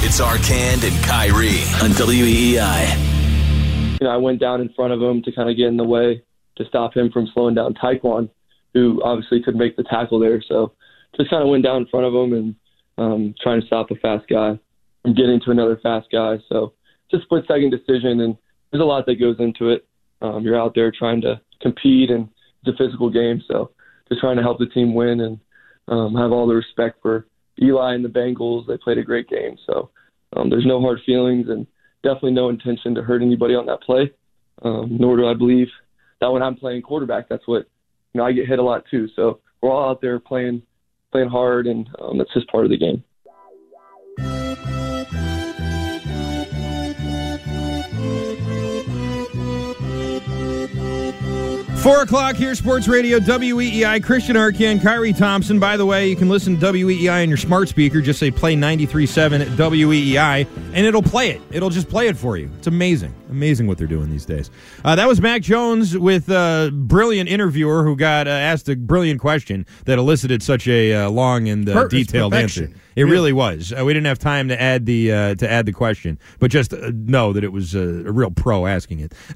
It's Arcand and Kyrie on WEEI. You know, I went down in front of him to kind of get in the way to stop him from slowing down Tyquan, who obviously could make the tackle there. So just kind of went down in front of him and um, trying to stop a fast guy from getting to another fast guy. So just split second decision, and there's a lot that goes into it. Um, you're out there trying to compete, and it's a physical game. So just trying to help the team win and um, have all the respect for Eli and the Bengals. They played a great game. So um, there's no hard feelings and definitely no intention to hurt anybody on that play. Um, nor do I believe that when I'm playing quarterback, that's what you know. I get hit a lot too. So we're all out there playing playing hard, and um, that's just part of the game. Four o'clock here, Sports Radio, WEEI, Christian Arcand, Kyrie Thompson. By the way, you can listen to WEEI on your smart speaker. Just say play 93.7 at WEEI, and it'll play it. It'll just play it for you. It's amazing. Amazing what they're doing these days. Uh, that was Mac Jones with a brilliant interviewer who got uh, asked a brilliant question that elicited such a uh, long and uh, detailed perfection. answer. It really was. Uh, we didn't have time to add the uh, to add the question, but just uh, know that it was uh, a real pro asking it.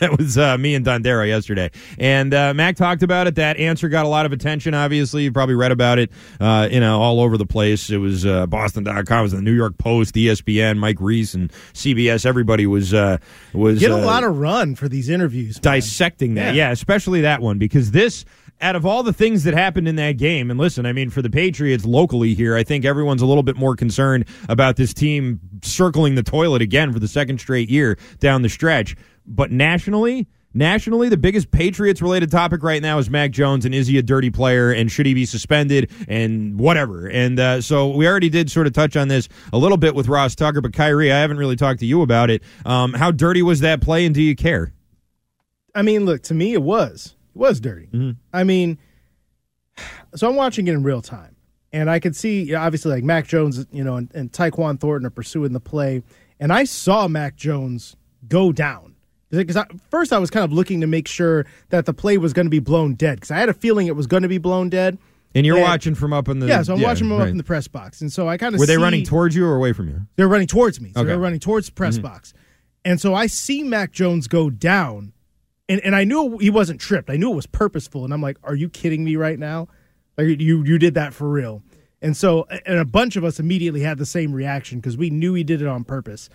that was uh, me and Dondera yesterday, and uh, Mac talked about it. That answer got a lot of attention. Obviously, you probably read about it. Uh, you know, all over the place. It was uh, Boston.com, it was the New York Post, ESPN, Mike Reiss, and CBS. Everybody was uh, was Get a uh, lot of run for these interviews. man. dissecting that. Yeah. Yeah. especially that one because this out of all the things that happened in that game and listen, I mean for the Patriots locally here, I think everyone's a little bit more concerned about this team circling the toilet again for the second straight year down the stretch, but nationally Nationally, the biggest Patriots related topic right now is Mac Jones and is he a dirty player and should he be suspended and whatever. And uh, so we already did sort of touch on this a little bit with Ross Tucker, but Kyrie, I haven't really talked to you about it. Um, how dirty was that play and do you care? I mean, look, to me, it was. It was dirty. Mm-hmm. I mean, so I'm watching it in real time. And I could see, you know, obviously, like Mac Jones, you know, and, and Tyquan Thornton are pursuing the play. And I saw Mac Jones go down. Because I, first I was kind of looking to make sure that the play was going to be blown dead. Because I had a feeling it was going to be blown dead. And you're And- watching from up in the Yeah, so I'm watching them right. up in the press box. And so I kind of Were they see- running towards you or away from you? They're running towards me. So Okay. they're running towards the press mm-hmm. box. And so I see Mac Jones go down, and, and I knew he wasn't tripped. I knew it was purposeful. And I'm like, are you kidding me right now? Like you you did that for real. And so and a bunch of us immediately had the same reaction because we knew he did it on purpose.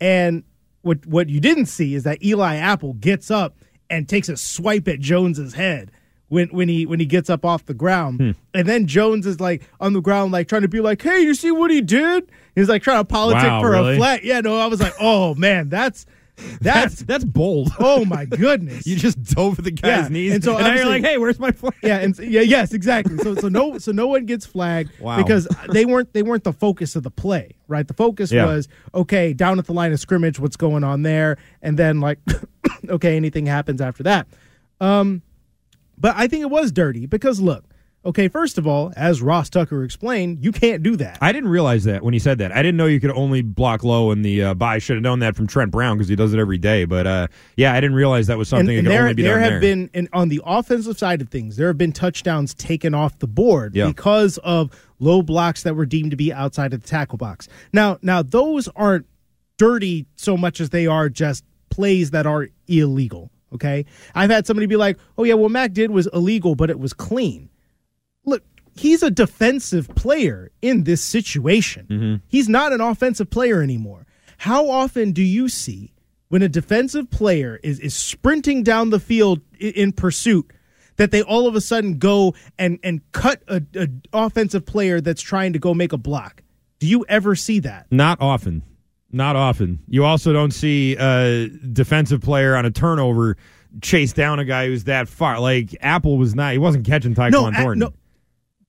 And what what you didn't see is that Eli Apple gets up and takes a swipe at Jones's head when when he when he gets up off the ground. Hmm. And then Jones is like on the ground like trying to be like, "Hey, you see what he did?" He's like trying to politic Wow, for really? a flat. Yeah, no, I was like, "Oh man, that's that's that's bold. oh my goodness." You just dove the guy's Yeah, knees, and so now you're like, "Hey, where's my flag?" yeah, and yeah, yes, exactly. So so no so no one gets flagged Wow. because they weren't they weren't the focus of the play, right? The focus Yeah. was okay, down at the line of scrimmage, what's going on there, and then like okay, anything happens after that. Um but I think it was dirty because look, okay, first of all, as Ross Tucker explained, you can't do that. I didn't realize that when he said that. I didn't know you could only block low in the uh, buy. I should have known that from Trent Brown because he does it every day. But uh, yeah, I didn't realize that was something and, and that could there, only be there have there. been and on the offensive side of things there have been touchdowns taken off the board Yeah. because of low blocks that were deemed to be outside of the tackle box now now those aren't dirty so much as they are just plays that are illegal okay i've had somebody be like oh yeah what mac did was illegal but it was clean look he's a defensive player in this situation Mm-hmm. he's not an offensive player anymore how often do you see when a defensive player is, is sprinting down the field i- in pursuit that they all of a sudden go and, and cut a, a offensive player that's trying to go make a block do you ever see that Not often. Not often. You also don't see a defensive player on a turnover chase down a guy who's that far. Like Apple was not. He wasn't catching Tyquan no, Thornton. no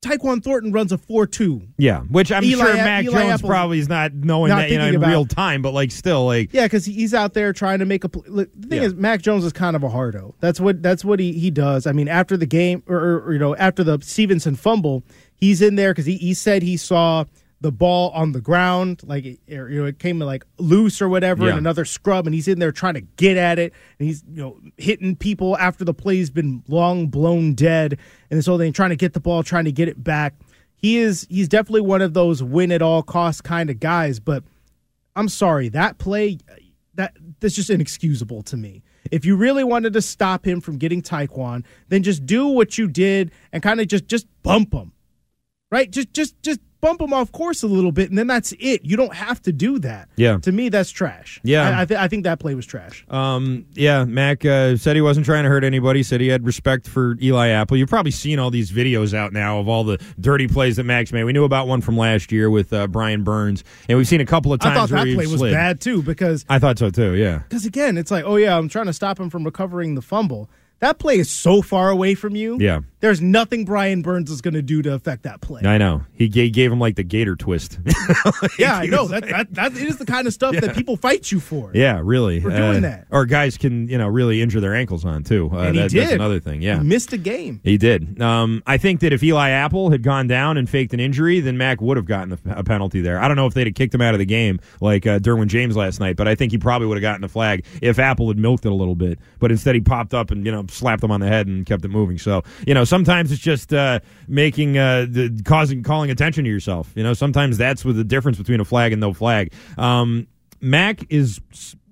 Tyquan Thornton runs a four-two. Yeah, which I'm Eli- sure Mac Eli Jones Apple's probably is not knowing not that you know in about- real time, but like still like Yeah, because he's out there trying to make a. look, The thing Yeah. is, Mac Jones is kind of a hardo. That's what that's what he, he does. I mean, after the game, or, or, or, you know, after the Stevenson fumble, he's in there because he, he said he saw the ball on the ground, like it, or, you know, it came like loose or whatever, Yeah. and another scrub, and he's in there trying to get at it, and he's you know hitting people after the play's been long blown dead, and so they're trying to get the ball, trying to get it back. He is he's definitely one of those win at all costs kind of guys, but I'm sorry, that play that that's just inexcusable to me. If you really wanted to stop him from getting Tyquan, then just do what you did and kind of just just bump him. Right? Just just just bump them off course a little bit and then that's it. You don't have to do that. Yeah. To me that's trash. Yeah. I I, th- I think that play was trash. Um, yeah, Mac uh, said he wasn't trying to hurt anybody. Said he had respect for Eli Apple. You've probably seen all these videos out now of all the dirty plays that Max made. We knew about one from last year with uh, Brian Burns, and we've seen a couple of I times thought where that play was slid. bad too because I thought so too. Yeah, because again, it's like, oh yeah, I'm trying to stop him from recovering the fumble. That play is so far away from you. Yeah. There's nothing Brian Burns is going to do to affect that play. I know. He gave, gave him like the gator twist. Yeah, I know. That, that that is the kind of stuff that people fight you for. yeah, really. For doing Uh, that. or guys can you know really injure their ankles on too. Uh, and he that- did. That's another thing. Yeah, he missed a game. He did. Um, I think that if Eli Apple had gone down and faked an injury, then Mac would have gotten a, a penalty there. I don't know if they'd have kicked him out of the game like uh, Derwin James last night, but I think he probably would have gotten a flag if Apple had milked it a little bit. But instead, he popped up and you know slapped him on the head and kept it moving. So you know sometimes it's just uh, making uh, the causing calling attention to yourself. You know sometimes that's with the difference between a flag and no flag. Um, Mac is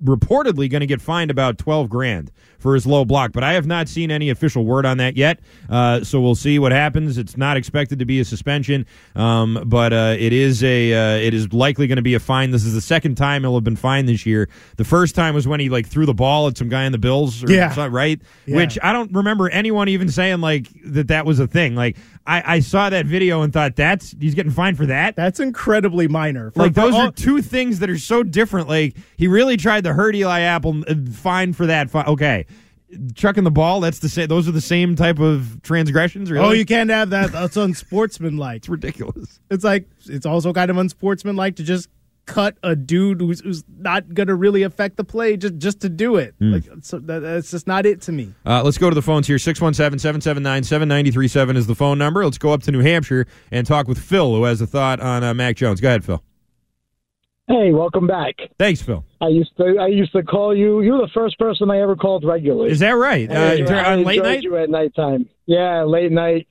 reportedly going to get fined about 12 grand for his low block, but I have not seen any official word on that yet. Uh, so we'll see what happens. It's not expected to be a suspension, um, but uh, it is a uh, it is likely going to be a fine. This is the second time he'll have been fined this year. The first time was when he like threw the ball at some guy in the Bills, or Yeah. something, right? Yeah. Which I don't remember anyone even saying like that that was a thing. Like I, I saw that video and thought that's he's getting fined for that. That's incredibly minor. For- Like those all- are two things that are so different. Like he really tried to hurt Eli Apple. uh, Fine for that. Fi- Okay, chucking the ball. That's the same. Those are the same type of transgressions. Really? Oh, you can't have that. That's unsportsmanlike. It's ridiculous. It's like it's also kind of unsportsmanlike to just cut a dude who's, who's not going to really affect the play just just to do it. Hmm. Like so that, that's just not it to me. Uh, let's go to the phones here. 617-779-7937 is the phone number. Let's go up to New Hampshire and talk with Phil, who has a thought on uh, Mac Jones. Go ahead, Phil. Hey, welcome back. Thanks, Phil. I used to I used to call you. You're the first person I ever called regularly. Is that right? Uh, I, on late night? you at nighttime. Yeah, late night.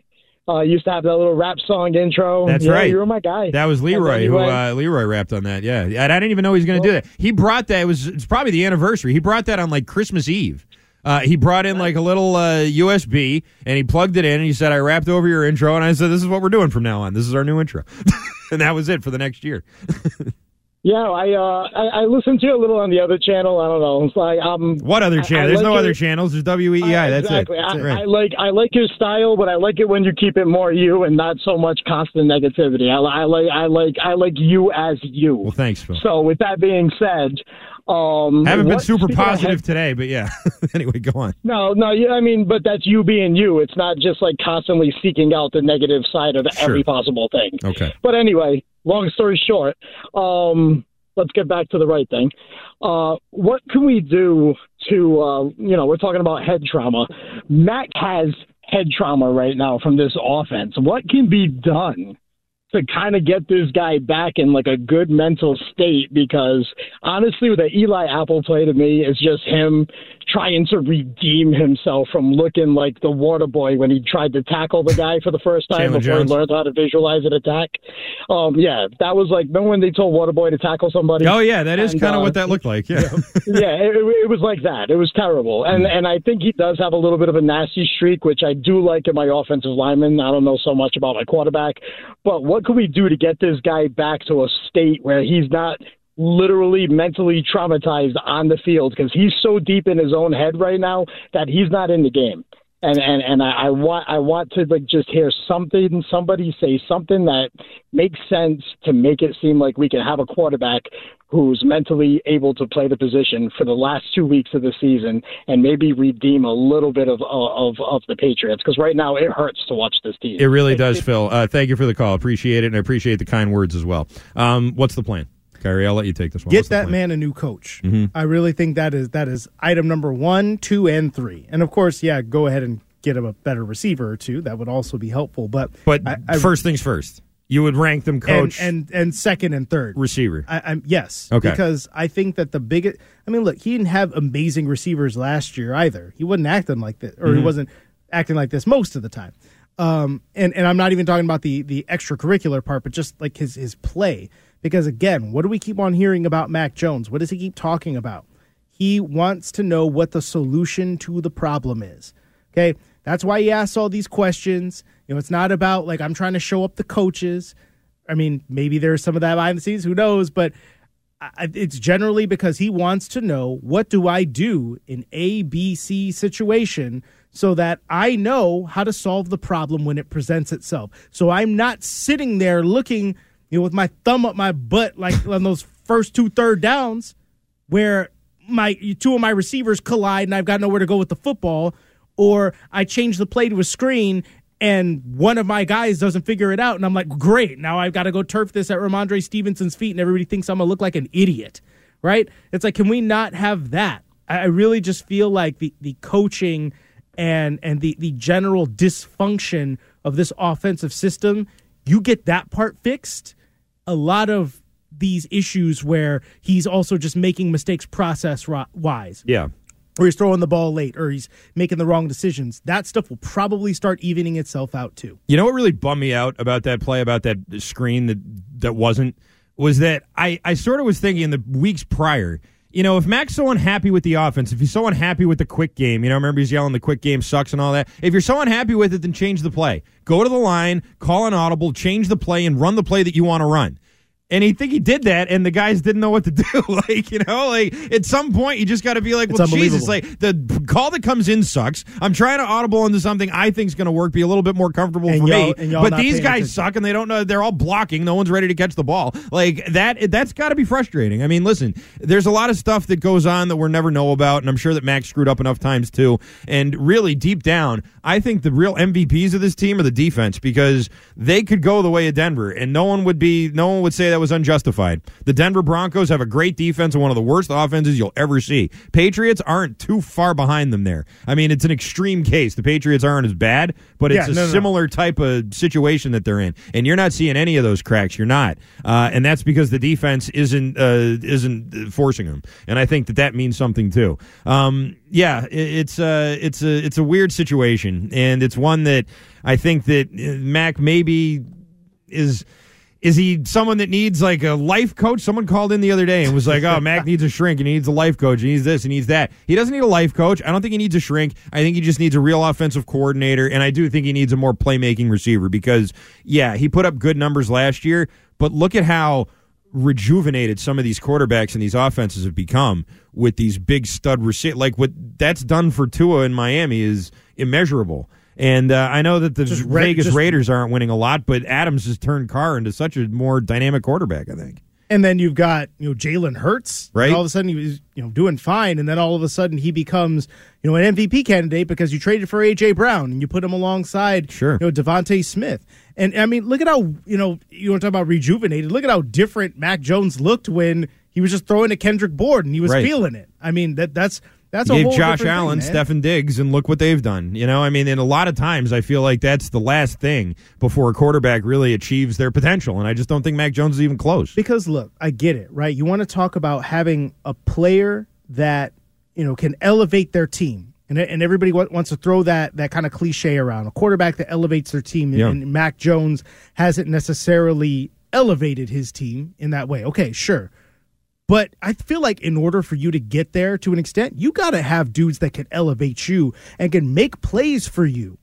Uh, used to have that little rap song intro. That's yeah, right. You were my guy. That was Leroy who uh, Leroy rapped on that. Yeah, and I didn't even know he was going to do that. He brought that. It was it's probably the anniversary. He brought that on like Christmas Eve. Uh, he brought in like a little uh, USB and he plugged it in and he said, "I rapped over your intro." And I said, "This is what we're doing from now on. This is our new intro." and that was it for the next year. Yeah, I uh I, I listened to you a little on the other channel. I don't know. It's like um What other I- channel? I There's like no your- other channels. There's WEEI. I- That's exactly. it. That's I, it. Right. I like I like your style, but I like it when you keep it more you and not so much constant negativity. I, I like I like I like you as you. well, thanks, Phil. So with that being said, um, I haven't been super positive today, but yeah. anyway, go on. No, no, yeah, I mean, but that's you being you. It's not just like constantly seeking out the negative side of Sure. every possible thing. Okay. But anyway, long story short, um, let's get back to the right thing. Uh, what can we do to, uh, you know, we're talking about head trauma. Mac has head trauma right now from this offense. What can be done? To kind of get this guy back in like a good mental state, because honestly, with the Eli Apple play to me is just him trying to redeem himself from looking like the water boy when he tried to tackle the guy for the first time Chandler before Jones. he learned how to visualize an attack. Um, yeah, that was like remember when they told Waterboy to tackle somebody? Oh yeah, that is kind of uh, what that looked like. Yeah. yeah, it, it was like that. It was terrible, and and I think he does have a little bit of a nasty streak, which I do like in my offensive lineman. I don't know so much about my quarterback, but what can we do to get this guy back to a state where he's not literally mentally traumatized on the field because he's so deep in his own head right now that he's not in the game. And and and I, I want I want to like just hear something, somebody say something that makes sense to make it seem like we can have a quarterback who's mentally able to play the position for the last two weeks of the season and maybe redeem a little bit of of of the Patriots because right now it hurts to watch this team. It really does, Phil. Uh, thank you for the call. Appreciate it, and I appreciate the kind words as well. Um, what's the plan? Kyrie, I'll let you take this one. Get What's that man a new coach. I really think that is that is item number one, two, and three. And of course, yeah, go ahead and get him a better receiver or two. That would also be helpful. But But I, I, first things first, you would rank them and, coach, and and second and third receiver. I, I'm yes, Okay. because I think that the biggest. I mean, look, he didn't have amazing receivers last year either. He wasn't acting like this, or Mm-hmm. he wasn't acting like this most of the time. Um, and and I'm not even talking about the the extracurricular part, but just like his his play. Because again, what do we keep on hearing about Mac Jones? What does he keep talking about? He wants to know what the solution to the problem is. Okay, that's why he asks all these questions. You know, it's not about like I'm trying to show up the coaches. I mean, maybe there's some of that behind the scenes. Who knows? But I, it's generally because he wants to know what do I do in A, B, C situation so that I know how to solve the problem when it presents itself. So I'm not sitting there looking, you know, with my thumb up my butt like on those first two third downs where my two of my receivers collide and I've got nowhere to go with the football, or I change the play to a screen and one of my guys doesn't figure it out, and I'm like, great, now I've got to go turf this at Rhamondre Stevenson's feet, and everybody thinks I'm gonna look like an idiot, right? It's like, can we not have that? I really just feel like the the coaching and and the the general dysfunction of this offensive system, you get that part fixed, a lot of these issues where he's also just making mistakes process wise. yeah. or he's throwing the ball late or he's making the wrong decisions that stuff will probably start evening itself out too You know what really bummed me out about that play, about that screen that that wasn't, was that I, I sort of was thinking in the weeks prior, you know, if Mac's so unhappy with the offense, if he's so unhappy with the quick game, you know, remember he's yelling the quick game sucks and all that. If you're so unhappy with it, then change the play. Go to the line, call an audible, change the play, and run the play that you want to run. And he think he did that, and the guys didn't know what to do. like you know, like at some point you just got to be like, well, Jesus, like the call that comes in sucks. I'm trying to audible into something I think's going to work, be a little bit more comfortable And for me. But these guys attention. suck, and they don't know. They're all blocking. No one's ready to catch the ball. Like that. That's got to be frustrating. I mean, listen, there's a lot of stuff that goes on that we'll never know about, and I'm sure that Max screwed up enough times too. And really, deep down, I think the real MVPs of this team are the defense because they could go the way of Denver, and no one would be, no one would say that was unjustified. The Denver Broncos have a great defense and one of the worst offenses you'll ever see. Patriots aren't too far behind them there. I mean, it's an extreme case. The Patriots aren't as bad, but it's Yeah, a no, no, no. similar type of situation that they're in, and you're not seeing any of those cracks. You're not, uh, and that's because the defense isn't uh, isn't uh, forcing them, and I think that that means something too. Um, yeah, it's a it's a it's a weird situation, and it's one that I think that uh, Mac maybe is. Is he someone that needs like a life coach? Someone called in the other day and was like, "Oh, Mac needs a shrink. and He needs a life coach. He needs this. He needs that." He doesn't need a life coach. I don't think he needs a shrink. I think he just needs a real offensive coordinator, and I do think he needs a more playmaking receiver because, yeah, he put up good numbers last year, but look at how rejuvenated some of these quarterbacks and these offenses have become with these big stud receiver. Like what that's done for Tua in Miami is immeasurable. And uh, I know that the Just Vegas just- Raiders aren't winning a lot, but Adams has turned Carr into such a more dynamic quarterback. I think. and then you've got you know Jalen Hurts Right. all of a sudden he was you know doing fine and then all of a sudden he becomes you know an MVP candidate because you traded for AJ Brown and you put him alongside Sure. you know DeVonta Smith and I mean look at how you know you want to talk about rejuvenated look at how different Mac Jones looked when he was just throwing to Kendrick Bourne and he was Right. feeling it I mean that that's that's You gave Josh Allen, thing. Stefon Diggs, and look what they've done. You know, I mean, and a lot of times I feel like that's the last thing before a quarterback really achieves their potential, and I just don't think Mac Jones is even close. Because look, I get it, right? You want to talk about having a player that you know can elevate their team, and and everybody wa- wants to throw that that kind of cliche around a quarterback that elevates their team. Yeah. and Mac Jones hasn't necessarily elevated his team in that way. Okay, sure. But I feel like in order for you to get there to an extent, you got to have dudes that can elevate you and can make plays for you.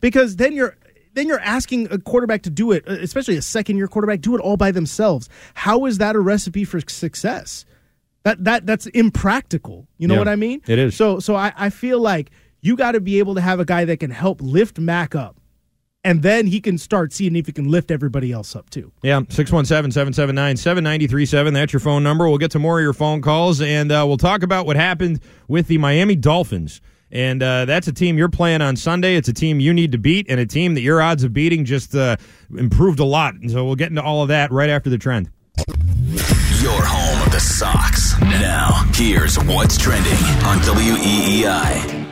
Because then you're then you're asking a quarterback to do it, uh, especially a second year quarterback, do it all by themselves. How is that a recipe for success? That that that's impractical. You know Yeah, what I mean? it is. So so I, I feel like you got to be able to have a guy that can help lift Mac up. And then he can start seeing if he can lift everybody else up too. Yeah, 617 779 7937. That's your phone number. We'll get to more of your phone calls and uh, we'll talk about what happened with the Miami Dolphins. And uh, that's a team you're playing on Sunday. It's a team you need to beat and a team that your odds of beating just uh, improved a lot. And so we'll get into all of that right after the trend. Your home of the Sox. Now, here's what's trending on WEEI.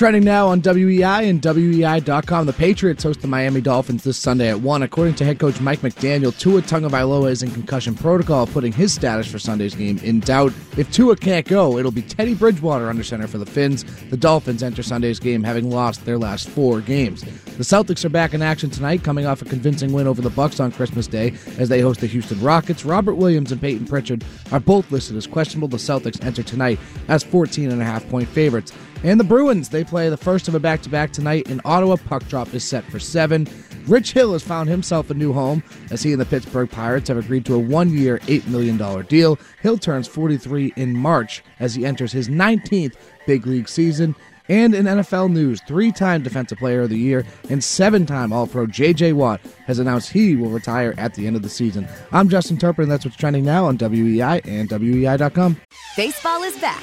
Trending now on WEEI and WEEI.com. The Patriots host the Miami Dolphins this Sunday at 1. According to head coach Mike McDaniel, Tua Tagovailoa is in concussion protocol, putting his status for Sunday's game in doubt. If Tua can't go, it'll be Teddy Bridgewater under center for the Fins. The Dolphins enter Sunday's game having lost their last four games. The Celtics are back in action tonight, coming off a convincing win over the Bucks on Christmas Day as they host the Houston Rockets. Robert Williams and Peyton Pritchard are both listed as questionable. The Celtics enter tonight as 14 and a half point favorites. And the Bruins, they play the first of a back to back tonight in Ottawa. Puck drop is set for 7. Rich Hill has found himself a new home as he and the Pittsburgh Pirates have agreed to a one year, $8 million deal. Hill turns 43 in March as he enters his 19th big league season. And in NFL news, three time Defensive Player of the Year and seven time All Pro J.J. Watt has announced he will retire at the end of the season. I'm Justin Turpin, and that's what's trending now on WEEI and WEEI.com. Baseball is back,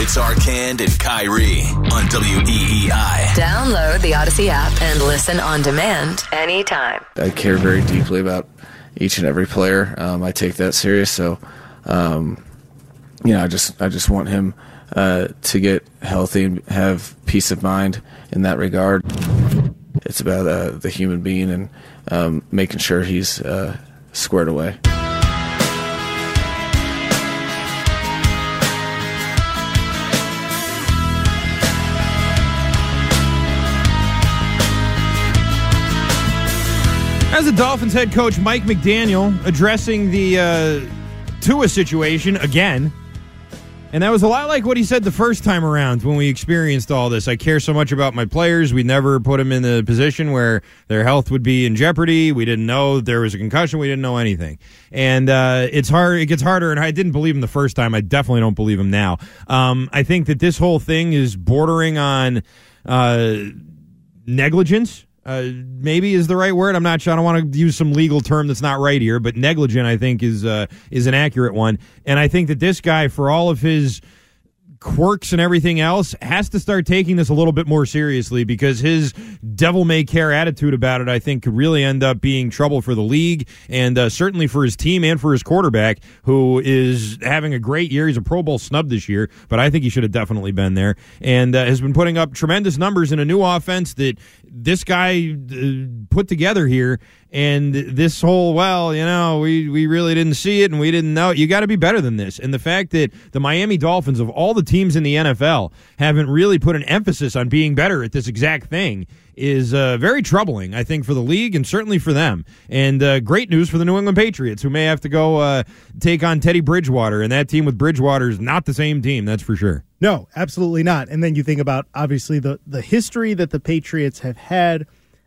It's Arcand and Kyrie on WEEI. Download the Audacy app and listen on demand anytime. I care very deeply about each and every player. Um, I take that serious. So, um, you know, I just I just want him uh, to get healthy and have peace of mind in that regard. It's about uh, the human being and um, making sure he's uh, squared away. As the Dolphins head coach Mike McDaniel addressing the uh, Tua situation again. And that was a lot like what he said the first time around when we experienced all this. I care so much about my players. We never put them in the position where their health would be in jeopardy. We didn't know there was a concussion. We didn't know anything. And uh, it's hard. It gets harder. And I didn't believe him the first time. I definitely don't believe him now. Um, I think that this whole thing is bordering on uh, negligence uh, maybe is the right word. I'm not sure. I don't want to use some legal term that's not right here, but negligent, I think, is uh, is an accurate one. And I think that this guy, for all of his quirks and everything else, has to start taking this a little bit more seriously because his devil may care attitude about it, I think, could really end up being trouble for the league and uh, certainly for his team and for his quarterback, who is having a great year. He's a Pro Bowl snub this year, but I think he should have definitely been there and uh, has been putting up tremendous numbers in a new offense that this guy uh, put together here and this whole well you know we, we really didn't see it and we didn't know you got to be better than this. And the fact that the miami dolphins of all the teams in the nfl haven't really put an emphasis on being better at this exact thing is uh, very troubling, I think, for the league and certainly for them. And uh, great news for the New England Patriots, who may have to go uh, take on Teddy Bridgewater. And that team with Bridgewater is not the same team, that's for sure. No, absolutely not. And then you think about obviously the the history that the Patriots have had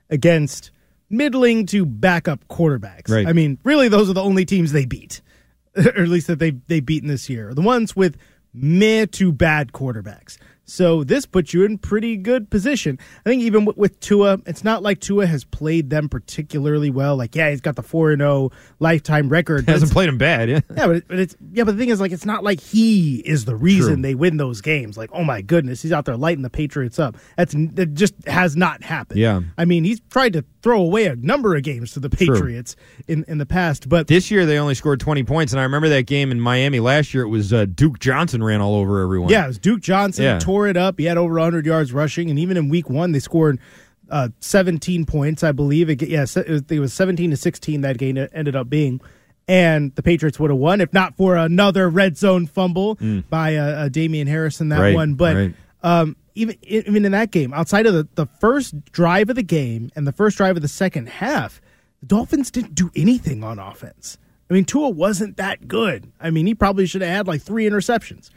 against middling to backup quarterbacks. Right. I mean, really, those are the only teams they beat, or at least that they they beaten this year. The ones with meh to bad quarterbacks. So this puts you in pretty good position. I think even with, with Tua, it's not like Tua has played them particularly well. Like, yeah, he's got the four and zero lifetime record. He hasn't played him bad, yeah. Yeah, but, it, but it's yeah, but the thing is, like, it's not like he is the reason True. they win those games. Like, oh my goodness, he's out there lighting the Patriots up. That's that just has not happened. Yeah. I mean, he's tried to throw away a number of games to the Patriots in in the past, but This year they only scored 20 points, and I remember that game in Miami last year. It was uh, Duke Johnson ran all over everyone. yeah, it was Duke Johnson Yeah. tore it up. He had over 100 yards rushing, and even in Week One, they scored. Uh, 17 points, I believe. It, yeah, it was, 17 to 16 that game ended up being. And the Patriots would have won if not for another red zone fumble by uh, uh, Damian Harrison that Mm. Right, one. But right. um, even even in that game, outside of the, the first drive of the game and the first drive of the second half, the Dolphins didn't do anything on offense. I mean, Tua wasn't that good. I mean, he probably should have had like three interceptions.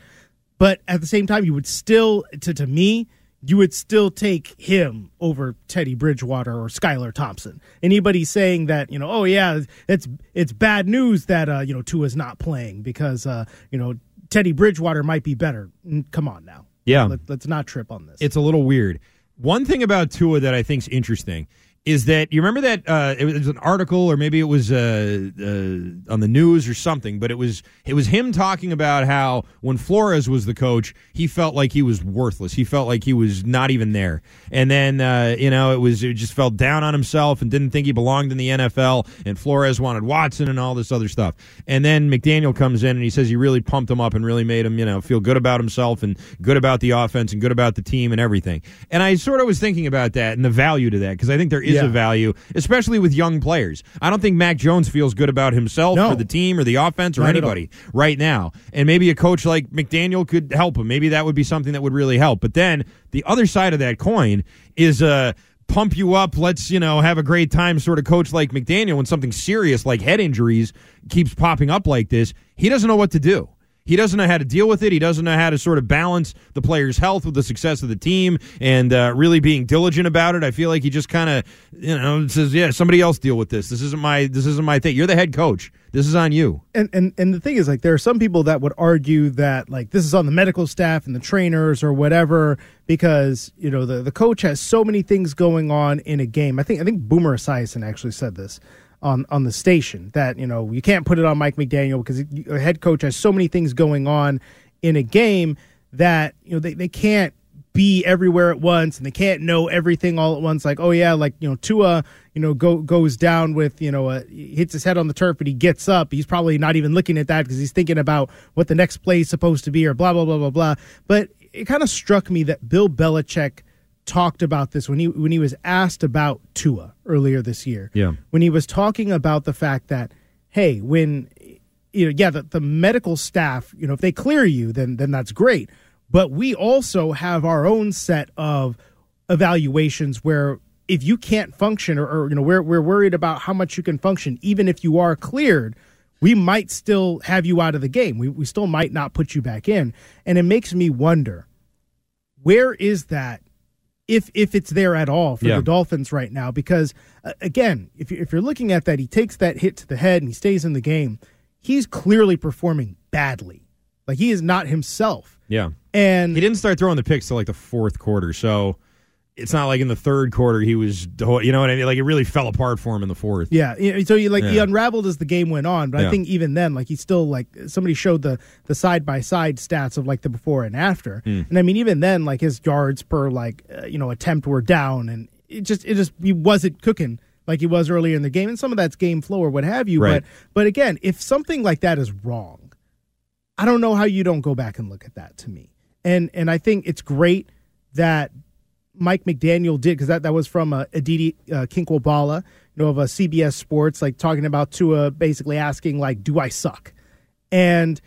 But at the same time, you would still, to, to me, you would still take him over Teddy Bridgewater or Skylar Thompson. Anybody saying that, you know, oh yeah, it's it's bad news that uh, you know Tua's not playing because uh, you know Teddy Bridgewater might be better. Come on now. Yeah. Let, let's not trip on this. It's a little weird. One thing about Tua that I think is interesting is that you remember that uh, it was an article or maybe it was uh, uh, on the news or something, but it was it was him talking about how when Flores was the coach, he felt like he was worthless. He felt like he was not even there, and then uh, you know it was it just felt down on himself and didn't think he belonged in the NFL. And Flores wanted Watson and all this other stuff, and then McDaniel comes in and he says he really pumped him up and really made him you know feel good about himself and good about the offense and good about the team and everything. And I sort of was thinking about that and the value to that because I think there is Yeah. a value, especially with young players. I don't think Mac Jones feels good about himself No. or the team or the offense or Not anybody right now. And maybe a coach like McDaniel could help him. Maybe that would be something that would really help. But then the other side of that coin is uh pump you up, let's, you know, have a great time sort of coach like McDaniel when something serious like head injuries keeps popping up like this. He doesn't know what to do. He doesn't know how to deal with it. He doesn't know how to sort of balance the player's health with the success of the team and uh, really being diligent about it. I feel like he just kind of, you know, says, "Yeah, somebody else deal with this. This isn't my this isn't my thing. You're the head coach. This is on you." and and and the thing is like there are some people that would argue that like this is on the medical staff and the trainers or whatever because you know the the coach has so many things going on in a game. I think I think Boomer Esiason actually said this on on the station that you know you can't put it on Mike McDaniel because a head coach has so many things going on in a game that you know they, they can't be everywhere at once and they can't know everything all at once. Like oh yeah like you know Tua you know go goes down with you know hits his head on the turf but he gets up. He's probably not even looking at that because he's thinking about what the next play is supposed to be or blah blah blah blah blah. But it kind of struck me that Bill Belichick talked about this when he when he was asked about Tua earlier this year. Yeah. when he was talking about the fact that hey when you know yeah the, the medical staff you know if they clear you then then that's great. But we also have our own set of evaluations where if you can't function or, or you know we're, we're worried about how much you can function even if you are cleared we might still have you out of the game. We, we still might not put you back in. And it makes me wonder where is that if if it's there at all for Yeah. the Dolphins right now because uh, again if you if you're looking at that he takes that hit to the head and he stays in the game he's clearly performing badly like he is not himself Yeah. and He didn't start throwing the picks till like the fourth quarter, so it's not like in the third quarter he was, you know what I mean? Like it really fell apart for him in the fourth. Yeah, so he like he unraveled as the game went on, but I think even then, like he still like somebody showed the the side by side stats of like the before and after, Hmm. and I mean even then, like his yards per like uh, you know attempt were down, and it just it just he wasn't cooking like he was earlier in the game, and some of that's game flow or what have you. Right. But but again, if something like that is wrong, I don't know how you don't go back and look at that to me, and and I think it's great that Mike McDaniel did because that, that was from uh, Aditi uh, Kinkhabwala, you know, of uh, CBS Sports, like talking about Tua basically asking like, "Do I suck?" And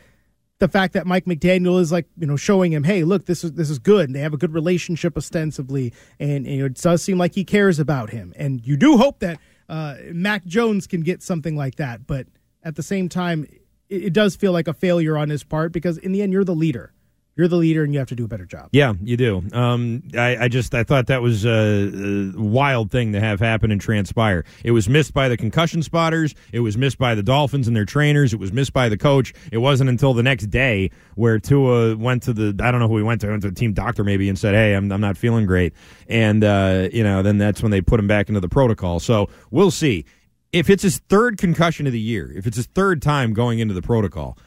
the fact that Mike McDaniel is like, you know, showing him, "Hey, look, this is this is good." And they have a good relationship ostensibly, and, know, it does seem like he cares about him. And you do hope that uh, Mac Jones can get something like that, but at the same time, it, it does feel like a failure on his part because in the end, you're the leader. You're the leader, and you have to do a better job. Yeah, you do. Um, I, I just I thought that was a, a wild thing to have happen and transpire. It was missed by the concussion spotters. It was missed by the Dolphins and their trainers. It was missed by the coach. It wasn't until the next day where Tua went to the I don't know who he went to, went to the team doctor maybe and said, "Hey, I'm I'm not feeling great," and uh, you know then that's when they put him back into the protocol. So we'll see if it's his third concussion of the year. If it's his third time going into the protocol.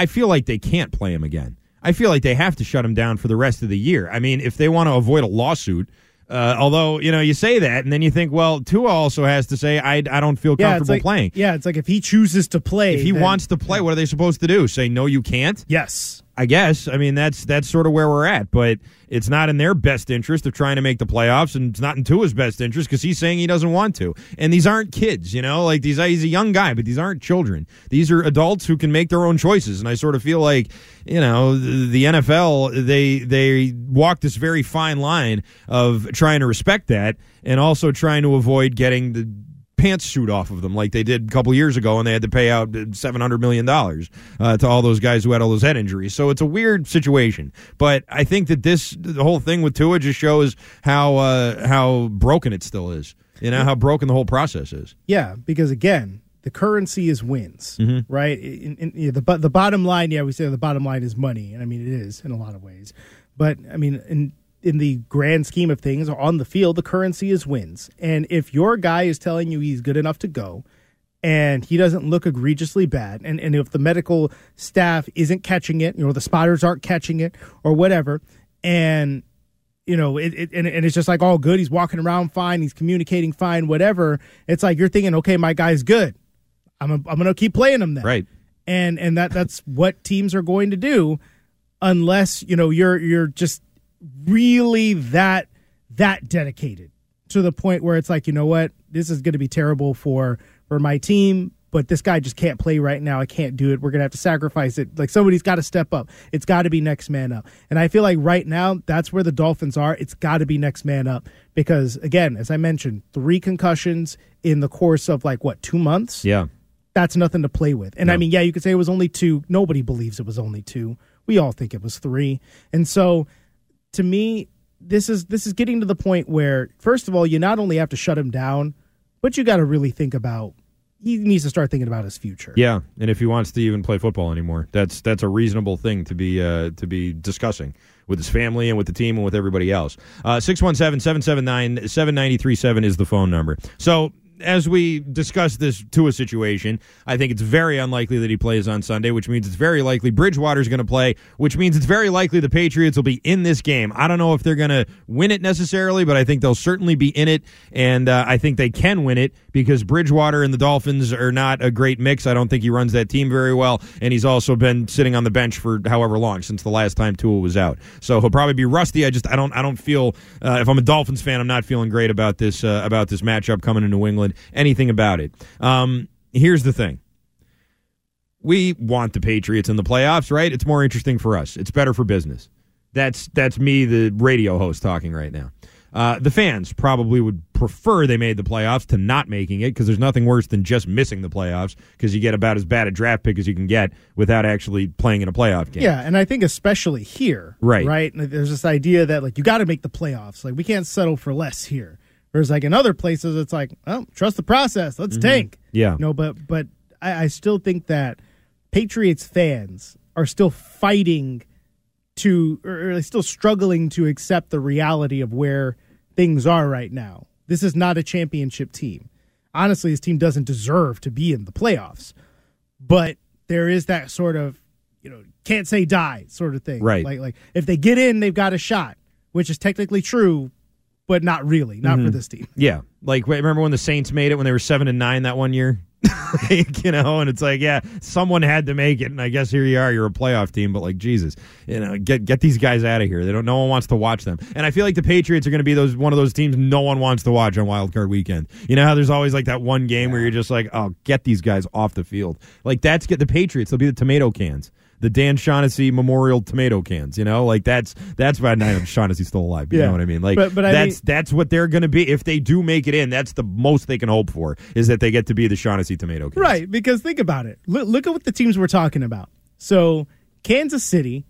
I feel like they can't play him again. I feel like they have to shut him down for the rest of the year. I mean, if they want to avoid a lawsuit, uh, although you know you say that, and then you think, well, Tua also has to say, I, I don't feel Yeah, comfortable like, playing. Yeah, it's like if he chooses to play, If he then- wants to play, what are they supposed to do? Say no, you can't. Yes, I guess. I mean, that's that's sort of where we're at. But it's not in their best interest of trying to make the playoffs, and it's not in Tua's best interest because he's saying he doesn't want to. And these aren't kids, you know. Like these, he's a young guy, but these aren't children. These are adults who can make their own choices. And I sort of feel like, you know, the, the NFL they they walk this very fine line of trying to respect that and also trying to avoid getting the pants shoot off of them like they did a couple years ago and they had to pay out $700 million uh, to all those guys who had all those head injuries. So it's a weird situation. But I think that this, the whole thing with Tua just shows how, uh, how broken it still is. You know, how broken the whole process is. Yeah, because again, the currency is wins, mm-hmm. right? In, in, in, the the bottom line, yeah, we say the bottom line is money, and I mean it is in a lot of ways. But I mean, in in the grand scheme of things, on the field, the currency is wins. And if your guy is telling you he's good enough to go, and he doesn't look egregiously bad, and, and if the medical staff isn't catching it, you know, the spotters aren't catching it, or whatever, and you know, it, it and, and it's just like all good. He's walking around fine. He's communicating fine. Whatever. It's like you're thinking, okay, my guy's good. I'm a, I'm going to keep playing him then. Right. And and that that's what teams are going to do, unless you know you're you're just really that that dedicated to the point where it's like, you know what, this is going to be terrible for for my team, but this guy just can't play right now. I can't do it. We're going to have to sacrifice it. Like somebody's got to step up. It's got to be next man up. And I feel like right now that's where the Dolphins are. It's got to be next man up because again, as I mentioned, three concussions in the course of like what, 2 months? Yeah. That's nothing to play with. And no. I mean, yeah, you could say it was only 2. Nobody believes it was only 2. We all think it was 3. And so to me, this is this is getting to the point where first of all, you not only have to shut him down, but you got to really think about he needs to start thinking about his future. Yeah, and if he wants to even play football anymore, that's that's a reasonable thing to be uh, to be discussing with his family and with the team and with everybody else. Uh, 617 779 7937 is the phone number. So as we discuss this Tua situation, I think it's very unlikely that he plays on Sunday, which means it's very likely Bridgewater's going to play, which means it's very likely the Patriots will be in this game. I don't know if they're going to win it necessarily, but I think they'll certainly be in it, and uh, I think they can win it because Bridgewater and the Dolphins are not a great mix. I don't think he runs that team very well, and he's also been sitting on the bench for however long since the last time Tua was out. So he'll probably be rusty. I just I don't I don't feel uh, if I'm a Dolphins fan, I'm not feeling great about this uh, about this matchup coming to New Anything about it. Um, here's the thing. We want the Patriots in the playoffs, right? It's more interesting for us. It's better for business. That's that's me, the radio host, talking right now. Uh, the fans probably would prefer they made the playoffs to not making it because there's nothing worse than just missing the playoffs because you get about as bad a draft pick as you can get without actually playing in a playoff game. Yeah, and I think especially here, right? Right. There's this idea that like you got to make the playoffs. Like we can't settle for less here. Whereas like in other places, it's like, oh, trust the process. Let's mm-hmm. tank. Yeah. no, but but I, I still think that Patriots fans are still fighting to or still struggling to accept the reality of where things are right now. This is not a championship team. Honestly, this team doesn't deserve to be in the playoffs. But there is that sort of, you know, can't say die sort of thing. Right. Like like if they get in, they've got a shot, which is technically true, but not really, not mm-hmm. for this team. Yeah. Like remember when the Saints made it when they were 7 and 9 that one year? like, you know, and it's like, yeah, someone had to make it, and I guess here you are, you're a playoff team, but like Jesus, you know, get get these guys out of here. They don't. No one wants to watch them, and I feel like the Patriots are going to be those one of those teams no one wants to watch on Wild Card Weekend. You know how there's always like that one game where you're just like, oh, get these guys off the field. Like that's get the Patriots. They'll be the tomato cans the Dan Shaughnessy Memorial tomato cans. You know, like that's that's why I Shaughnessy's still alive. You yeah. know what I mean? Like, but, but that's mean, that's what they're going to be if they do make it in. That's the most they can hope for is that they get to be the Shaughnessy tomato cans. Right? Because think about it. Look, look at what the teams we're talking about. So Kansas City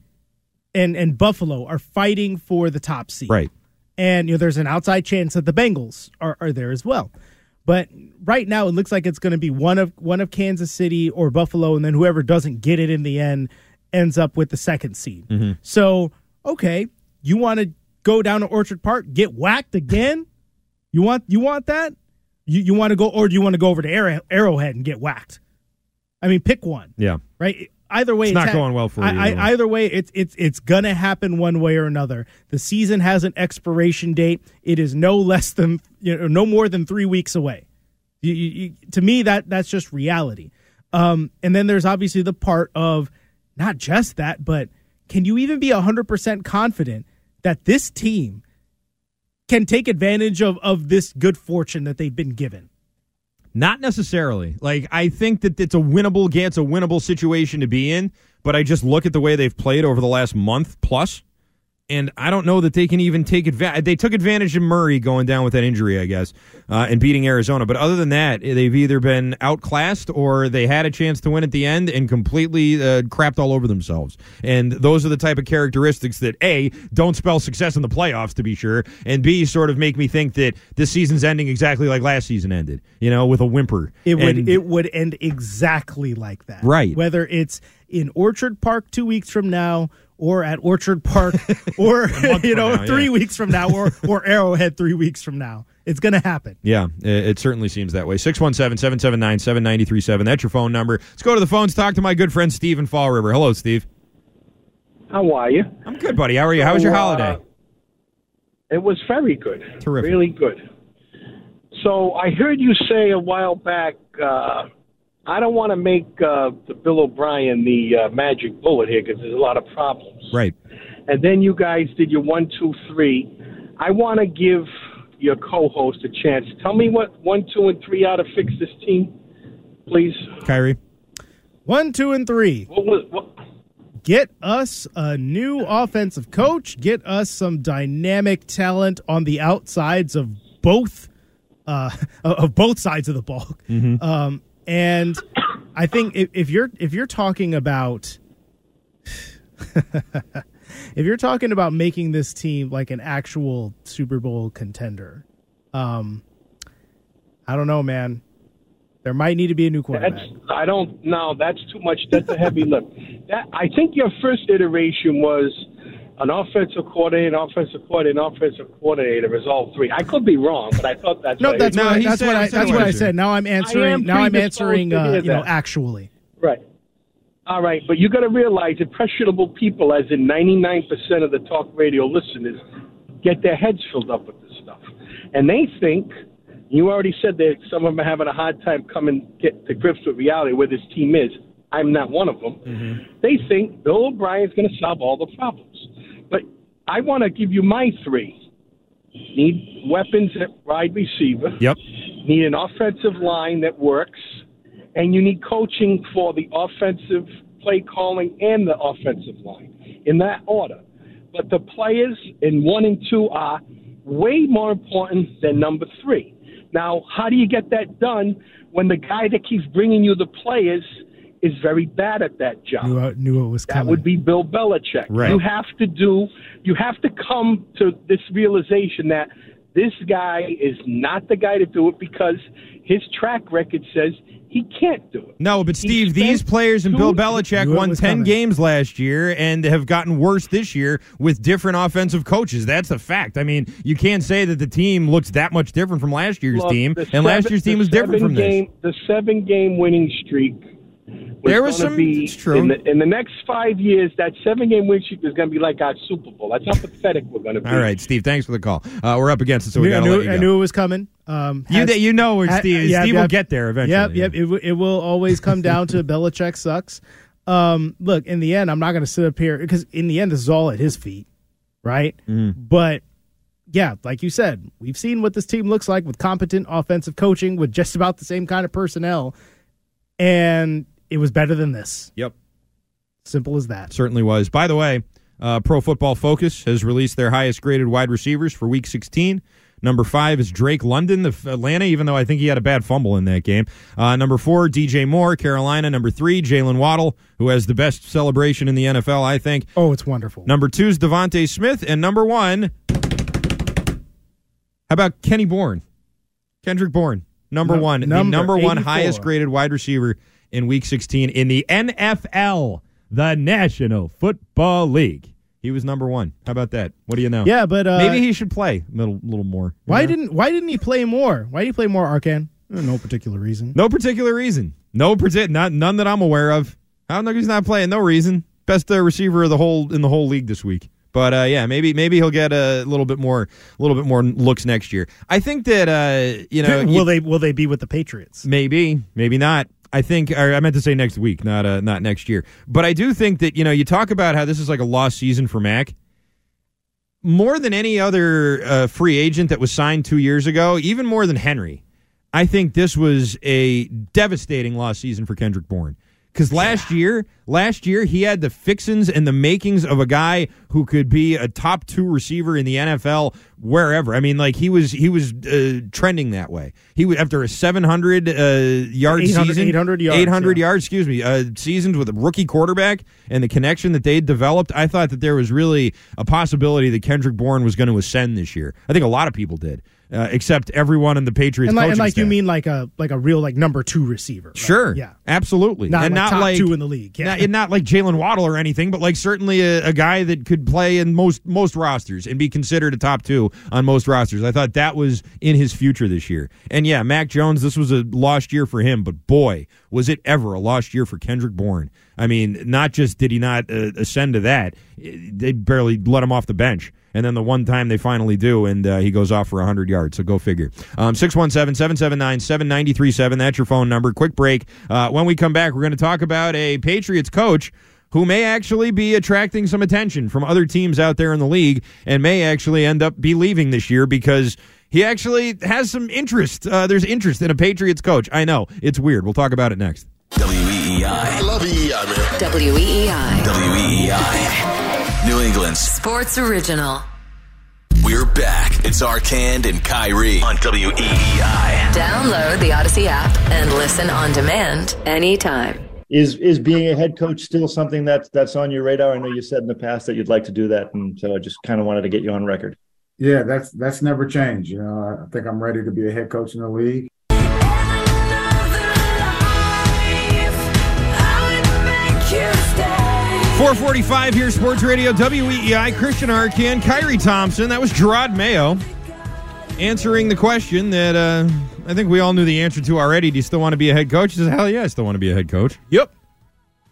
and and Buffalo are fighting for the top seed. Right. And you know, there's an outside chance that the Bengals are, are there as well. But right now, it looks like it's going to be one of one of Kansas City or Buffalo, and then whoever doesn't get it in the end ends up with the second seed. Mm-hmm. So, okay, you want to go down to Orchard Park, get whacked again? You want you want that? You you want to go, or do you want to go over to Arrowhead and get whacked? I mean, pick one. Yeah. Right either way, it's, it's not ha- going well for you. I, I, either way, it's it's it's gonna happen one way or another. The season has an expiration date. It is no less than you know, no more than three weeks away. You, you, to me, that that's just reality. Um, and then there's obviously the part of not just that, but can you even be 100% confident that this team can take advantage of, of this good fortune that they've been given? Not necessarily. Like I think that it's a winnable. It's a winnable situation to be in. But I just look at the way they've played over the last month plus, and I don't know that they can even take advantage. They took advantage of Murray going down with that injury, I guess, uh, and beating Arizona. But other than that, they've either been outclassed or they had a chance to win at the end and completely uh, crapped all over themselves. And those are the type of characteristics that a don't spell success in the playoffs, to be sure, and b sort of make me think that this season's ending exactly like last season ended. You know, with a whimper. It would And- it would end exactly like that. Right. Whether it's in Orchard Park 2 weeks from now or at Orchard Park or you know now, 3 yeah. weeks from now or or Arrowhead 3 weeks from now. It's going to happen. Yeah, it, it certainly seems that way. 617-779-7937. That's your phone number. Let's go to the phones. Talk to my good friend Steve in Fall River. Hello, Steve. How are you? I'm good, buddy. How are you? How was your So, uh, holiday? It was very good. Terrific. Really good. So I heard you say a while back, uh, I don't want to make uh, the Bill O'Brien the uh, magic bullet here because there's a lot of problems. Right. And then you guys did your one, two, three. I want to give your co-host a chance. Tell me what one, two, and three ought to fix this team, please. Kyrie. 1 2 and 3. What was what? Get us a new offensive coach, get us some dynamic talent on the outsides of both uh, of both sides of the ball. Um, and I think if, if you're if you're talking about if you're talking about making this team like an actual Super Bowl contender, um, I don't know, man. There might need to be a new quarterback. That's I don't no, that's too much. That's a heavy lift. That I think your first iteration was an offensive coordinator, an offensive coordinator, an offensive coordinator is all three. I could be wrong, but I thought that's No, what that's it- what I, that's said- what I, that's what I said. Now I'm answering. am now I'm answering. Uh, you know, actually. right. All right, but you got to realize that impressionable people, as in 99% of the talk radio listeners, get their heads filled up with this stuff, and they think. You already said that some of them are having a hard time coming get to grips with reality where this team is. I'm not one of them. They think Bill O'Brien's going to solve all the problems. But I want to give you my three. Need weapons at wide receiver. Yep. Need an offensive line that works. And you need coaching for the offensive play calling and the offensive line in that order. But the players in one and two are way more important than number three. Now, how do you get that done when the guy that keeps bringing you the players is very bad at that job? Knew, I- knew it was That coming. would be Bill Belichick. Right. You have to do. You have to come to this realization that this guy is not the guy to do it because his track record says he can't do it. No, but Steve, these players and Bill Belichick won 10 coming. games last year and have gotten worse this year with different offensive coaches. That's a fact. I mean, you can't say that the team looks that much different from last year's Look, team, the and last year's team was different seven from this. The seven game winning streak. Was There was gonna some- Be, it's true. In the, in the next five years, that seven game win streak is going to be like our Super Bowl. That's how pathetic we're going to be. All right, Steve, thanks for the call. Uh, we're up against it, so we Knew- got I to knew, let you I go. knew it was coming. Um, You, has- you know where ha- Steve, yep, Steve yep. will get there eventually. Yep, yep. It, w- it will always come down to Belichick sucks. Um, look, in the end, I'm not going to sit up here because in the end, this is all at his feet, right? Mm-hmm. But yeah, like you said, we've seen what this team looks like with competent offensive coaching, with just about the same kind of personnel, and it was better than this. Yep. Simple as that. certainly was. By the way, uh, Pro Football Focus has released their highest graded wide receivers for Week 16. Number five is Drake London of Atlanta, even though I think he had a bad fumble in that game. Uh, number four, DJ Moore, Carolina. Number three, Jaylen Waddle, who has the best celebration in the NFL, I think. Oh, it's wonderful. Number two is DeVonta Smith, and number one, how about Kenny Bourne, Kendrick Bourne, number Num- one, the number number one highest graded wide receiver in Week 16 in the NFL, the National Football League. He was number one. How about that? What do you know? Yeah, but uh, maybe he should play a little, little more. Why know? didn't Why didn't he play more? Why did he play more, Arcand? No particular reason. No particular reason. No partic- not none that I'm aware of. I don't know if he's not playing. No reason. Best uh, receiver of the whole in the whole league this week. But uh, yeah, maybe maybe he'll get a little bit more a little bit more looks next year. I think that uh, you know will they Will they be with the Patriots? maybe maybe not. I think, I meant to say next week, not uh, not next year. But I do think that you know you talk about how this is like a lost season for Mac. More than any other uh, free agent that was signed two years ago, even more than Henry, I think this was a devastating lost season for Kendrick Bourne. Because last year, last year he had the fixins and the makings of a guy who could be a top two receiver in the NFL wherever. I mean, like he was he was uh, trending that way. He would after a seven hundred uh, yard 800 season, 800 yards, 800 yeah. yards, excuse me, uh, seasons with a rookie quarterback and the connection that they developed. I thought that there was really a possibility that Kendrick Bourne was going to ascend this year. I think a lot of people did. Uh, except everyone in the Patriots And like, and like you mean like a like a real like number two receiver. right? Sure. Yeah. Absolutely. Not and like not top like two in the league. Yeah. Not, and not like Jaylen Waddle or anything, but like certainly a, a guy that could play in most most rosters and be considered a top two on most rosters. I thought that was in his future this year. And yeah, Mac Jones, this was a lost year for him, but boy, was it ever a lost year for Kendrick Bourne. I mean, not just did he not uh, ascend to that, eh, they barely let him off the bench. And then the one time they finally do, and uh, he goes off for 100 yards. So go figure. Um, 617 779 7937. That's your phone number. Quick break. Uh, when we come back, we're going to talk about a Patriots coach who may actually be attracting some attention from other teams out there in the league and may actually end up be leaving this year because he actually has some interest. Uh, there's interest in a Patriots coach. I know. It's weird. We'll talk about it next. WEEI. I love EEI, man. WEEI. WEEI. New England's. Sports Original. We're back. It's Arcand and Kyrie on E WEEI. Download the Audacy app and listen on demand anytime. Is is being a head coach still something that's that's on your radar? I know you said in the past that you'd like to do that, and so I just kind of wanted to get you on record. Yeah, that's that's never changed. You know, I think I'm ready to be a head coach in the league. 445 here, Sports Radio, WEEI, Christian Arcand, Kyrie Thompson. That was Gerard Mayo answering the question that uh, I think we all knew the answer to already. Do you still want to be a head coach? He says, hell yeah, I still want to be a head coach. Yep.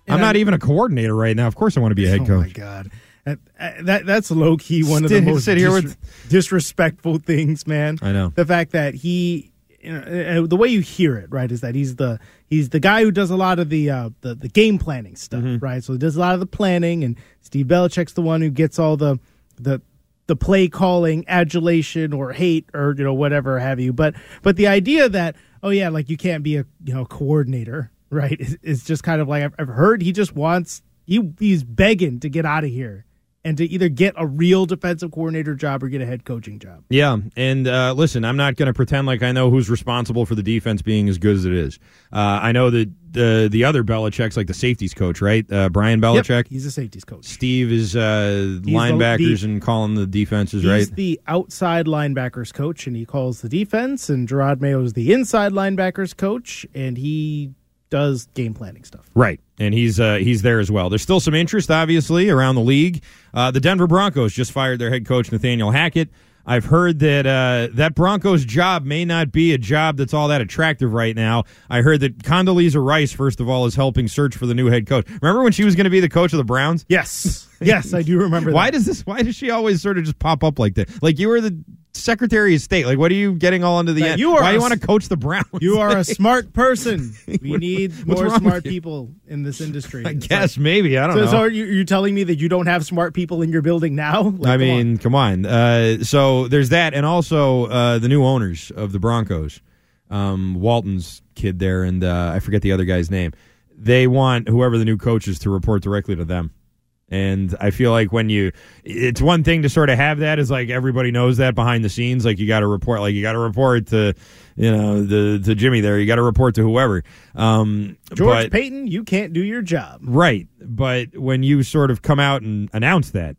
I'm And not even a coordinator right now. Of course I want to be a head coach. Oh my god, that, that that's low key one of the most sit here with- disrespectful things, man. I know. the fact that he, you know, uh, the way you hear it, right, is that he's the he's the guy who does a lot of the uh, the, the game planning stuff, Mm-hmm. right? So he does a lot of the planning, and Steve Belichick's the one who gets all the the the play calling adulation or hate or you know whatever have you but but the idea that oh yeah like you can't be a you know coordinator right is, is just kind of like I've, I've heard he just wants he he's begging to get out of here and to either get a real defensive coordinator job or get a head coaching job Yeah, and uh, listen, I'm not going to pretend like I know who's responsible for the defense being as good as it is. Uh, I know that the the other Belichick's like the safeties coach, right? Uh, Brian Belichick. Yep, he's a safeties coach Steve is uh, the- linebackers the- and calling the defenses, He's right? He's the outside linebackers coach, and he calls the defense. And Gerard Mayo is the inside linebackers coach, and he does game planning stuff. Right, and he's uh, he's there as well. There's still some interest, obviously, around the league. Uh, the Denver Broncos just fired their head coach Nathaniel Hackett. I've heard that uh, that Broncos job may not be a job that's all that attractive right now. I heard that Condoleezza Rice, first of all, is helping search for the new head coach. Remember when she was going to be the coach of the Browns? Yes, yes, I do remember. Why that. does this? Why does she always sort of just pop up like that? Like you were the Secretary of State. Like what are you getting all into the Now, end? you are why a you want to coach the Browns? You are a smart person. We need more smart people in this industry. I It's guess like- maybe I don't so, know. So are you, are telling me that you don't have smart people in your building now? Like, I come mean, on. come on. Uh, so there's that, and also uh, the new owners of the Broncos, um, Walton's kid there, and uh, I forget the other guy's name. They want whoever the new coach is to report directly to them. And I feel like when you, it's one thing to sort of have that is like everybody knows that behind the scenes. Like you got to report, like you got to report to, you know, the to Jimmy there. You got to report to whoever. Um, George but- Paton, you can't do your job. Right. But when you sort of come out and announce that,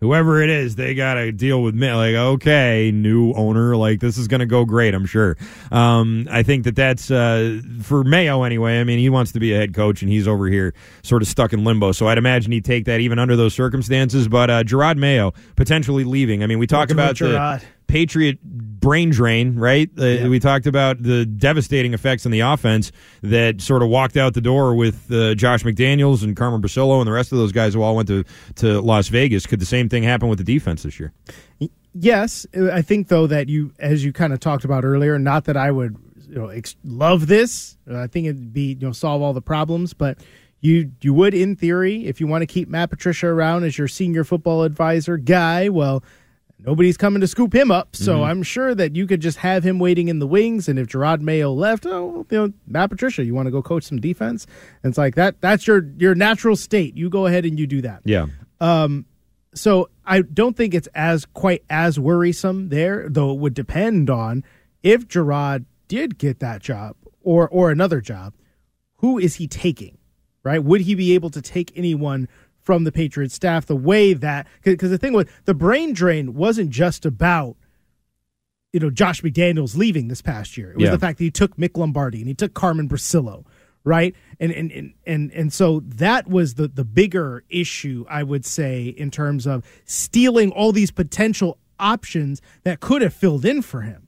whoever it is, they got to deal with me. Like, okay, new owner, like this is going to go great, I'm sure. Um, I think that that's uh, for Mayo anyway. I mean, he wants to be a head coach, and he's over here sort of stuck in limbo. So I'd imagine he'd take that even under those circumstances. But uh, Gerard Mayo potentially leaving. I mean, we talk Gerard, about the Gerard. Patriot brain drain, right? Uh, We talked about the devastating effects on the offense that sort of walked out the door with uh, Josh McDaniels and Carmen Bricillo and the rest of those guys who all went to, to Las Vegas. Could the same thing happen with the defense this year? Yes, I think though that you, as you kind of talked about earlier, not that I would you know ex- love this. I think it'd be you know solve all the problems, but you you would in theory if you want to keep Matt Patricia around as your senior football advisor guy. Well, nobody's coming to scoop him up, so Mhm. I'm sure that you could just have him waiting in the wings. And if Gerard Mayo left, oh, you know Matt Patricia, you want to go coach some defense? And it's like that. That's your your natural state. You go ahead and you do that. Yeah. Um, so I don't think it's as quite as worrisome there, though it would depend on if Gerard did get that job or or another job, who is he taking? Right? Would he be able to take anyone from the Patriots staff the way that because the thing was the brain drain wasn't just about you know Josh McDaniels leaving this past year. It was Yeah. the fact that he took Mick Lombardi and he took Carmen Bricillo, right? And and and and, and so that was the the bigger issue I would say in terms of stealing all these potential options that could have filled in for him.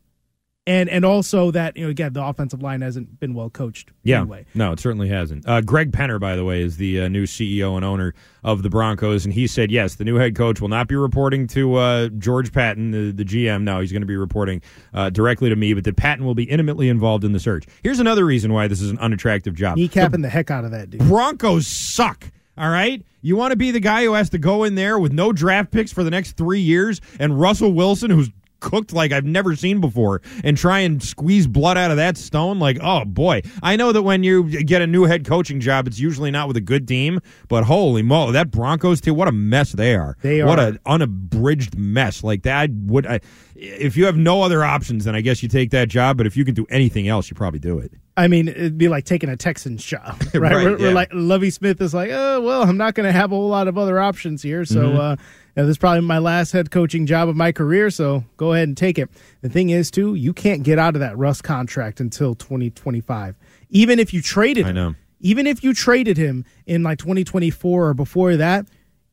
And and also that you know again the offensive line hasn't been well coached Yeah, anyway. no, it certainly hasn't. Uh, Greg Penner, by the way, is the uh, new CEO and owner of the Broncos, and he said yes, the new head coach will not be reporting to uh, George Paton, the, the GM. No, he's going to be reporting uh, directly to me, but that Paton will be intimately involved in the search. Here's another reason why this is an unattractive job. Kneecapping the heck out of that dude. Broncos suck. All right, you want to be the guy who has to go in there with no draft picks for the next three years, and Russell Wilson, who's cooked like I've never seen before, and try and squeeze blood out of that stone. Like, oh boy, I know that when you get a new head coaching job, it's usually not with a good team, but holy moly, that Broncos team, what a mess they are. They are. What an unabridged mess. Like that would. I, if you have no other options, then I guess you take that job. But if you can do anything else, you probably do it. I mean, it'd be like taking a Texans job, right? Right, where yeah. like Lovie Smith is like, oh well, I'm not going to have a whole lot of other options here, so Mhm. uh, this is probably my last head coaching job of my career. So go ahead and take it. The thing is, too, you can't get out of that Russ contract until 2025, even if you traded. I him. know. Even if you traded him in like 2024 or before that,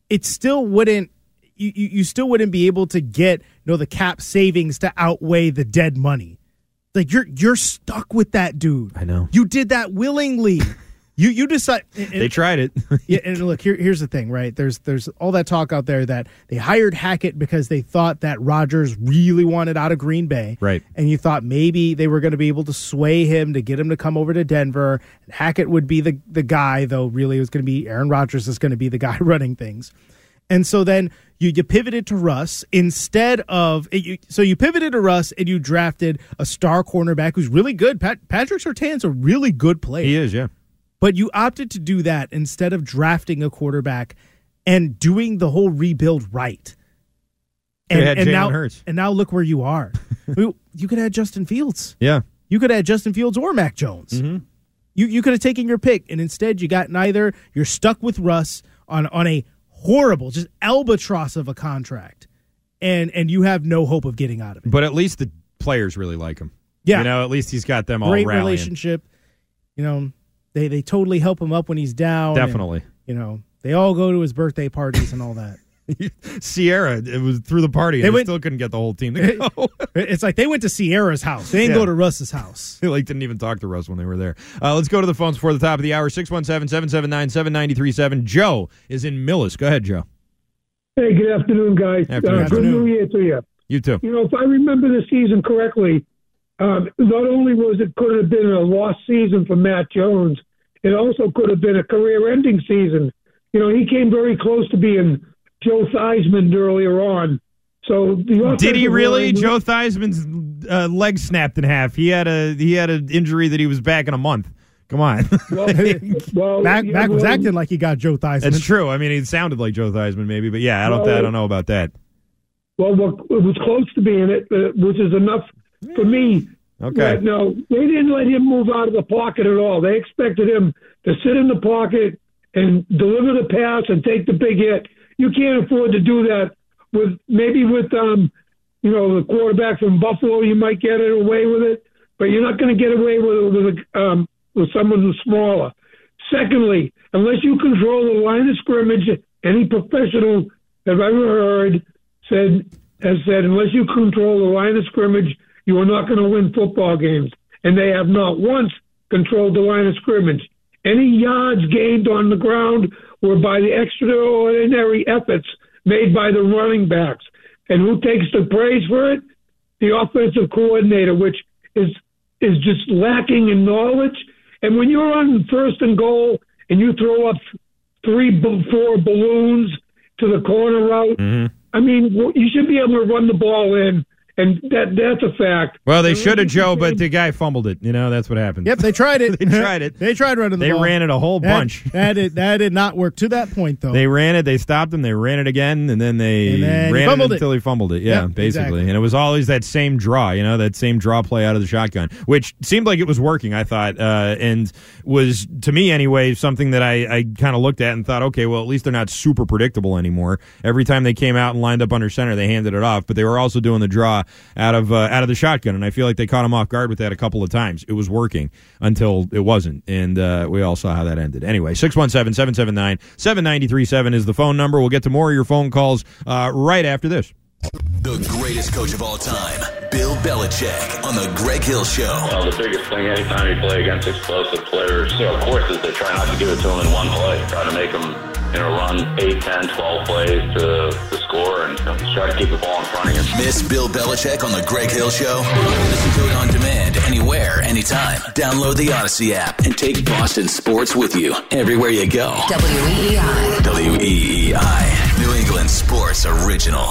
it still wouldn't. You, you, you still wouldn't be able to get know the cap savings to outweigh the dead money. Like you're you're stuck with that dude. I know. You did that willingly. you you decide. and- They tried it. yeah, and look here. Here's the thing, right? There's there's all that talk out there that they hired Hackett because they thought that Rodgers really wanted out of Green Bay, Right. And you thought maybe they were going to be able to sway him to get him to come over to Denver. And Hackett would be the the guy, though. Really, it was going to be Aaron Rodgers is going to be the guy running things. And so then you, you pivoted to Russ instead of you, so you pivoted to Russ and you drafted a star cornerback who's really good. Pat, Patrick Surtain's a really good player. He is, yeah. But you opted to do that instead of drafting a quarterback and doing the whole rebuild right. Could've had Jalen now, Hurts. and now look where you are. you you could add Justin Fields. Yeah. You could add Justin Fields or Mac Jones. Mm-hmm. You you could have taken your pick, and instead you got neither. You're stuck with Russ on on a horrible, just albatross of a contract, and and you have no hope of getting out of it. But at least the players really like him. Yeah. You know, at least he's got them all Great rallying. relationship. You know, they they totally help him up when he's down. and, Definitely. you know, they all go to his birthday parties and all that. Ciara, it was through the party. They and They, went- still couldn't get the whole team to go. it's like they went to Ciara's house. They didn't Yeah. go to Russ's house. they like didn't even talk to Russ when they were there. Uh, let's go to the phones before the top of the hour. 617-779-7937. Joe is in Millis. Go ahead, Joe. Hey, good afternoon, guys. Afternoon. Uh, good New Year to you. You too. You know, if I remember the season correctly, um, not only was it could have been a lost season for Matt Jones, it also could have been a career-ending season. You know, he came very close to being Joe Theismann earlier on. So the Did he really? line- Joe Theismann's uh, leg snapped in half. He had a he had an injury that he was back in a month. Come on. Well, well, Mac, yeah, Mac was acting like he got Joe Theismann. That's true. I mean, he sounded like Joe Theismann, maybe, but yeah, I don't. Well, I don't know about that. Well, it was close to being it, uh, which is enough for me. Okay. But no, they didn't let him move out of the pocket at all. They expected him to sit in the pocket and deliver the pass and take the big hit. You can't afford to do that with maybe with um, you know, the quarterback from Buffalo. You might get it away with it, but you're not going to get away with it with um, with someone who's smaller. Secondly, unless you control the line of scrimmage, any professional that I've ever heard said has said unless you control the line of scrimmage, you are not going to win football games. And they have not once controlled the line of scrimmage. Any yards gained on the ground were by the extraordinary efforts made by the running backs. And who takes the praise for it? The offensive coordinator, which is is just lacking in knowledge. And when you're on first and goal and you throw up three, four balloons to the corner route, Mm-hmm. I mean, you should be able to run the ball in, and that that's a fact. Well, they should have, Joe, but the guy fumbled it. You know, that's what happened. Yep, they tried it. they tried it. they tried running the They ball. ran it a whole That- bunch. That did, that did not work to that point, though. They ran it, they stopped him, they ran it again, and then they And then ran fumbled it it. until he fumbled it. Yeah, Yep, basically. exactly. And it was always that same draw, you know, that same draw play out of the shotgun, which seemed like it was working, I thought, uh, and was, to me anyway, something that I, I kind of looked at and thought, okay, well, at least they're not super predictable anymore. Every time they came out and lined up under center, they handed it off, but they were also doing the draw out of, uh, out of the shotgun, and I feel like they caught him off guard with that a couple of times. It was working until it wasn't, and uh, we all saw how that ended. Anyway, 617 779 7937 is the phone number. We'll get to more of your phone calls uh, right after this. The greatest coach of all time, Bill Belichick, on the Greg Hill Show. Well, the biggest thing anytime you play against explosive players, you know, of course, is to try not to give it to them in one play. Try to make them, you know, run 8, 10, 12 plays to, to score and you know, try to keep the ball in front of you. Miss Bill Belichick on the Greg Hill Show? Listen to it on demand, anywhere, anytime. Download the Audacy app and take Boston sports with you everywhere you go. WEEI. W-E-E-I, New England Sports Original.